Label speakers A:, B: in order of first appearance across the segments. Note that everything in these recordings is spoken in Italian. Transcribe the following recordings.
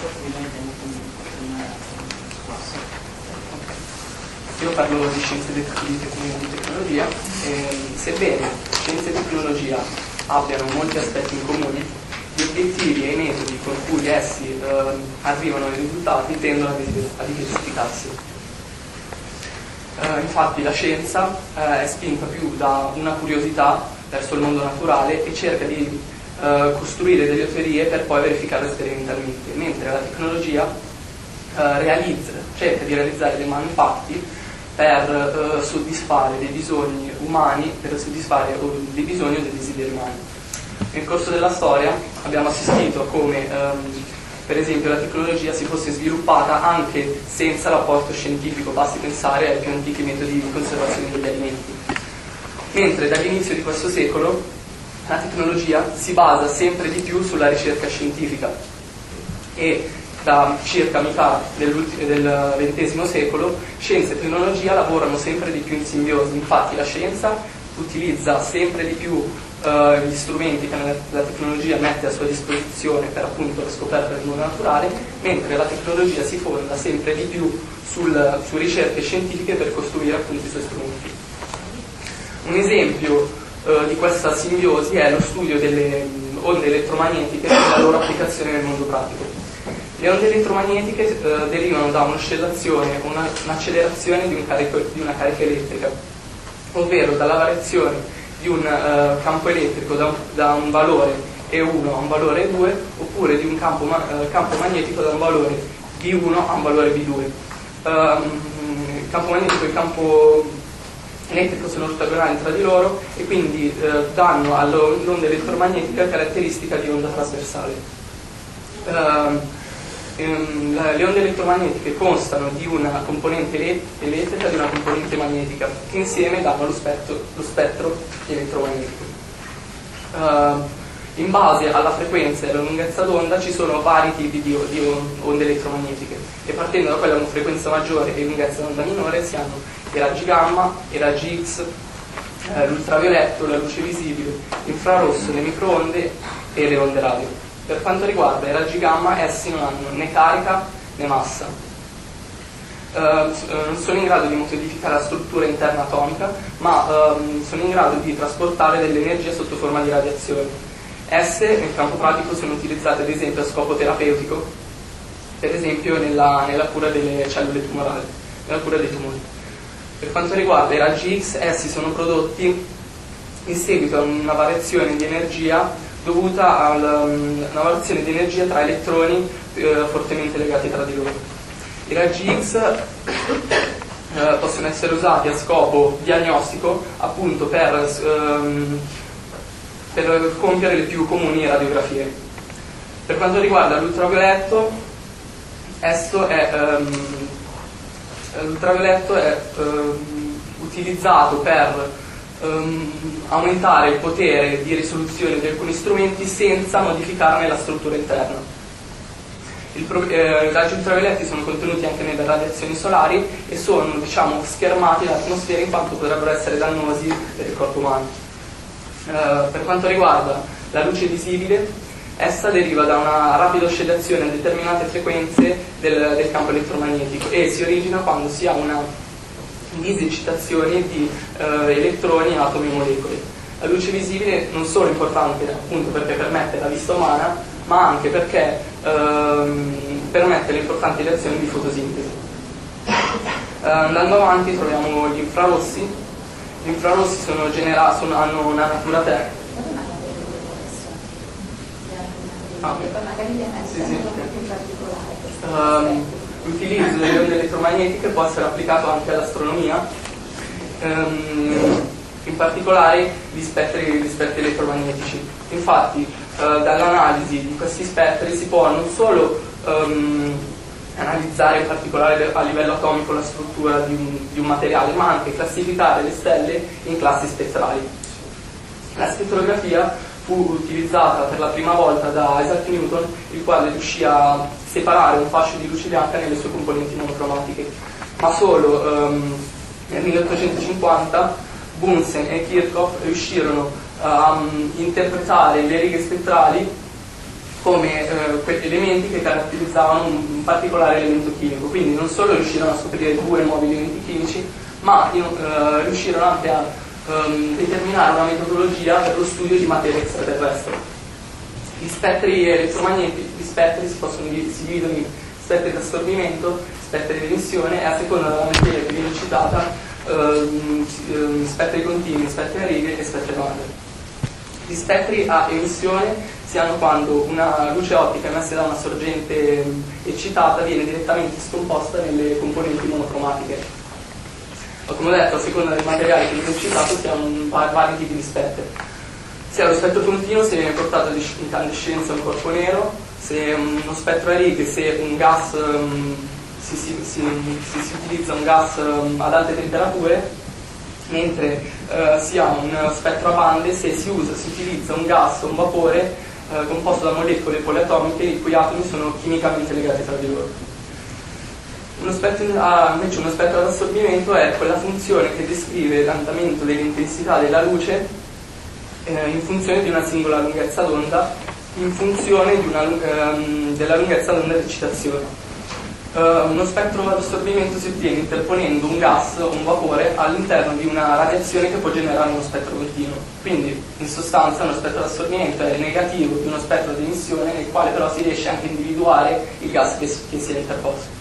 A: Percorso che diventa una scorsa.
B: Io parlo di scienze di, tecnologia, e, sebbene scienze e tecnologia abbiano molti aspetti in comune, gli obiettivi e i metodi con cui essi eh, arrivano ai risultati tendono a diversificarsi. Eh, infatti la scienza eh, è spinta più da una curiosità verso il mondo naturale e cerca di eh, costruire delle teorie per poi verificarle sperimentalmente, mentre la tecnologia eh, realizza, cerca di realizzare dei manufatti per eh, soddisfare dei bisogni umani, per soddisfare dei bisogni o dei desideri umani. Nel corso della storia abbiamo assistito a come ehm, per esempio la tecnologia si fosse sviluppata anche senza l'apporto scientifico, basti pensare ai più antichi metodi di conservazione degli alimenti. Mentre dall'inizio di questo secolo la tecnologia si basa sempre di più sulla ricerca scientifica e da circa metà del XX secolo scienza e tecnologia lavorano sempre di più in simbiosi, infatti la scienza utilizza sempre di più uh, gli strumenti che la tecnologia mette a sua disposizione per appunto la scoperta del mondo naturale, mentre la tecnologia si fonda sempre di più sul, su ricerche scientifiche per costruire appunto i suoi strumenti. Un esempio uh, di questa simbiosi è lo studio delle um, onde elettromagnetiche e la loro applicazione nel mondo pratico. Le onde elettromagnetiche uh, derivano da un'oscillazione, una, un'accelerazione di, un carico, di una carica elettrica, ovvero dalla variazione di un uh, campo elettrico da, da, un valore E1 a un valore E2 oppure di un campo, uh, campo magnetico da un valore B1 a un valore B2. Uh, ehm, il campo magnetico e il campo elettrico sono ortogonali tra di loro e quindi eh, danno all'onda elettromagnetica caratteristica di onda trasversale. Ehm, le onde elettromagnetiche constano di una componente elettrica e di una componente magnetica che insieme danno lo spettro, lo spettro elettromagnetico. Uh, in base alla frequenza e alla lunghezza d'onda ci sono vari tipi di, di onde elettromagnetiche e partendo da quella con frequenza maggiore e lunghezza d'onda minore si hanno i raggi gamma, i raggi X, eh, l'ultravioletto, la luce visibile, l'infrarosso, le microonde e le onde radio. Per quanto riguarda i raggi gamma, essi non hanno né carica né massa. Uh, non sono in grado di modificare la struttura interna atomica, ma uh, sono in grado di trasportare dell'energia sotto forma di radiazione. Esse nel campo pratico sono utilizzate ad esempio a scopo terapeutico, per esempio nella, nella cura delle cellule tumorali, nella cura dei tumori. Per quanto riguarda i raggi X, essi sono prodotti in seguito a una variazione di energia dovuta a um, una variazione di energia tra elettroni eh, fortemente legati tra di loro. I raggi X eh, possono essere usati a scopo diagnostico appunto per, ehm, per compiere le più comuni radiografie. Per quanto riguarda l'ultravioletto, esso è, ehm, l'ultravioletto è ehm, utilizzato per um, aumentare il potere di risoluzione di alcuni strumenti senza modificarne la struttura interna. Pro- eh, I raggi ultravioletti sono contenuti anche nelle radiazioni solari e sono diciamo, schermati dall'atmosfera in quanto potrebbero essere dannosi per il corpo umano. Uh, per quanto riguarda la luce visibile, Essa deriva da una rapida oscillazione a determinate frequenze del, del campo elettromagnetico e si origina quando si ha una disecitazione di eh, elettroni, atomi e molecole. La luce visibile non solo è importante appunto perché permette la vista umana, ma anche perché ehm, permette le importanti reazioni di fotosintesi. Eh, andando avanti troviamo gli infrarossi. Gli infrarossi sono genera- sono, hanno una natura terra. Ah, ok.
C: magari le messe
B: Sì, sì.
C: in particolare.
B: Ehm, l'utilizzo delle onde elettromagnetiche può essere applicato anche all'astronomia, ehm, in particolare gli spettri, gli spettri elettromagnetici. Infatti, eh, dall'analisi di questi spettri si può non solo ehm, analizzare in particolare a livello atomico la struttura di un, di un materiale, ma anche classificare le stelle in classi spettrali. La spettrografia fu utilizzata per la prima volta da Isaac Newton, il quale riuscì a separare un fascio di luce bianca nelle sue componenti monocromatiche. Ma solo ehm, nel 1850 Bunsen e Kirchhoff riuscirono a mm, interpretare le righe spettrali come eh, quegli elementi che caratterizzavano un, particolare elemento chimico. Quindi non solo riuscirono a scoprire due nuovi elementi chimici, ma eh, riuscirono anche a ehm, determinare una metodologia per lo studio di materia extraterrestre. Gli spettri elettromagnetici, gli spettri si, possono, si dividono in spettri di assorbimento, spettri di emissione e a seconda della materia che viene citata, ehm, ehm, spettri continui, spettri a righe e spettri a bande. Gli spettri a emissione si hanno quando una luce ottica emessa da una sorgente mh, eccitata viene direttamente scomposta nelle componenti monocromatiche. Ma come ho detto, a seconda del materiale che viene eccitato si hanno vari tipi di spettri. Si ha lo spettro continuo se viene portato ad es- incandescenza un corpo nero, se um, uno spettro a righe, se un gas um, si, si- si- si- utilizza un gas um, ad alte temperature, mentre eh, si ha un spettro a bande se si usa, si utilizza un gas o un vapore eh, composto da molecole poliatomiche i cui atomi sono chimicamente legati tra di loro. Uno spettro, ah, invece uno spettro ad assorbimento è quella funzione che descrive l'andamento dell'intensità della luce eh, in funzione di una singola lunghezza d'onda, in funzione una ehm, della lunghezza d'onda di eccitazione. Eh, uno spettro ad assorbimento si ottiene interponendo un gas o un vapore all'interno di una radiazione che può generare uno spettro continuo. Quindi, in sostanza, uno spettro ad assorbimento è negativo di uno spettro di emissione nel quale però si riesce anche a individuare il gas che, che si è interposto.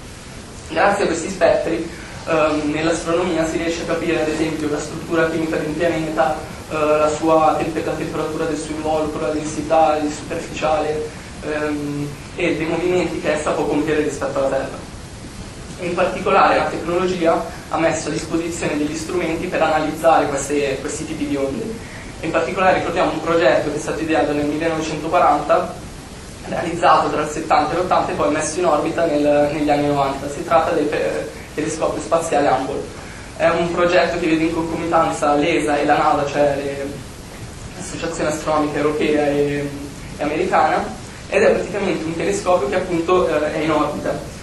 B: Grazie a questi spettri ehm, nell'astronomia si riesce a capire ad esempio la struttura chimica di un pianeta, eh, la, sua tempe- la temperatura del suo involucro, la densità il superficiale ehm, e dei movimenti che essa può compiere rispetto alla Terra. In particolare la tecnologia ha messo a disposizione degli strumenti per analizzare queste- questi tipi di onde. In particolare ricordiamo un progetto che è stato ideato nel 1940 realizzato tra il 70 e l'80 e poi messo in orbita nel- negli anni 90. Si tratta del pe- telescopio spaziale Hubble. È un progetto che vede in concomitanza l'ESA e la NASA, cioè l'Associazione Astronomica Europea e, e Americana, ed è praticamente un telescopio che appunto eh, è in orbita.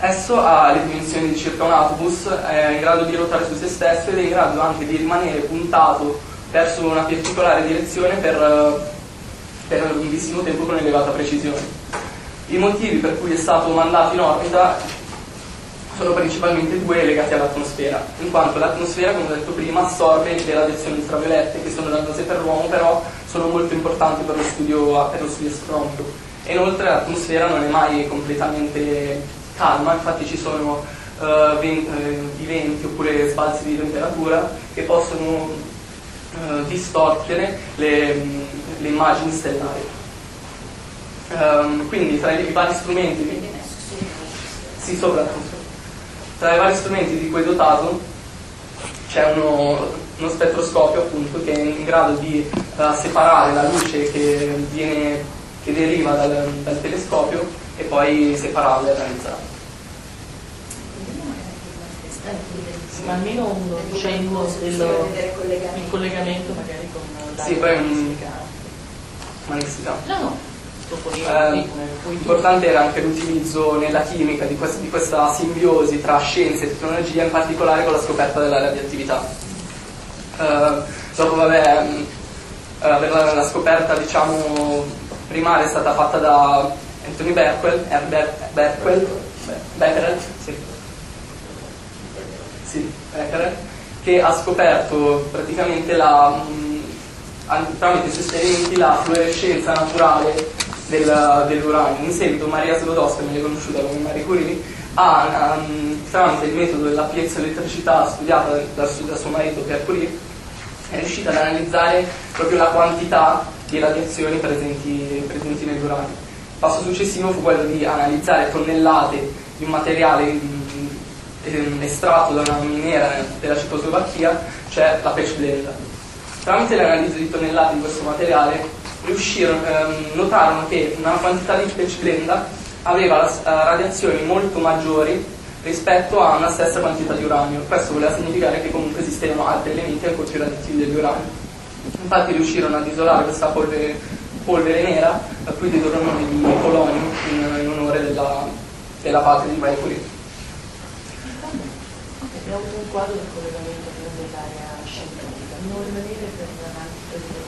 B: Esso ha le dimensioni di circa un autobus, è in grado di ruotare su se stesso ed è in grado anche di rimanere puntato verso una particolare direzione per eh, per un lunghissimo tempo con elevata precisione. I motivi per cui è stato mandato in orbita sono principalmente due legati all'atmosfera, in quanto l'atmosfera, come ho detto prima, assorbe le radiazioni ultraviolette che sono dannose per l'uomo, però sono molto importanti per lo studio, per studio astronomico. E inoltre l'atmosfera non è mai completamente calma, infatti ci sono eh, ven- eh, i venti oppure sbalzi di temperatura che possono eh, distorcere le, mh, le immagini stellari. Ehm, quindi tra i vari strumenti sì, sopra. Tra i vari strumenti di cui è dotato c'è uno, uno spettroscopio appunto che è in grado di eh, separare la luce che, viene, che deriva dal, dal telescopio e poi separarla e analizzarla.
D: Ma almeno un cenno del collegamento magari con
B: Sì, poi un- sa.
D: No, no,
B: Eh,
D: tu.
B: Importante era anche l'utilizzo nella chimica di, quest- di questa simbiosi tra scienza e tecnologia, in particolare con la scoperta della radioattività. Eh, dopo, vabbè, eh, la, la scoperta, diciamo, primaria è stata fatta da Anthony Berkwell, Herbert Berkwell, Becquerel, sì. Sì, Becquerel, che ha scoperto praticamente la, mh, tramite i suoi esperimenti la fluorescenza naturale del, dell'uranio. In seguito Maria Slodowska, meglio conosciuta come Marie Curie, ha, um, tramite il metodo della piezoelettricità studiata da, da suo marito Pierre Curie, è riuscita ad analizzare proprio la quantità di radiazioni presenti, presenti nell'uranio. Il passo successivo fu quello di analizzare tonnellate di un materiale ehm, estratto da una miniera della Cecoslovacchia, cioè la patch blend. Tramite l'analisi di tonnellate di questo materiale riuscirono, ehm, notarono che una quantità di patch blend aveva uh, radiazioni molto maggiori rispetto a una stessa quantità di uranio. Questo voleva significare che comunque esistevano altri elementi ancora più radioattivi dell'uranio. Infatti riuscirono ad isolare questa polvere polvere nera, a cui diedero il polonio in, in onore della, della patria di Marie
D: Avuto un quadro del collegamento dell'area scientifica, non rimanere per l'analisi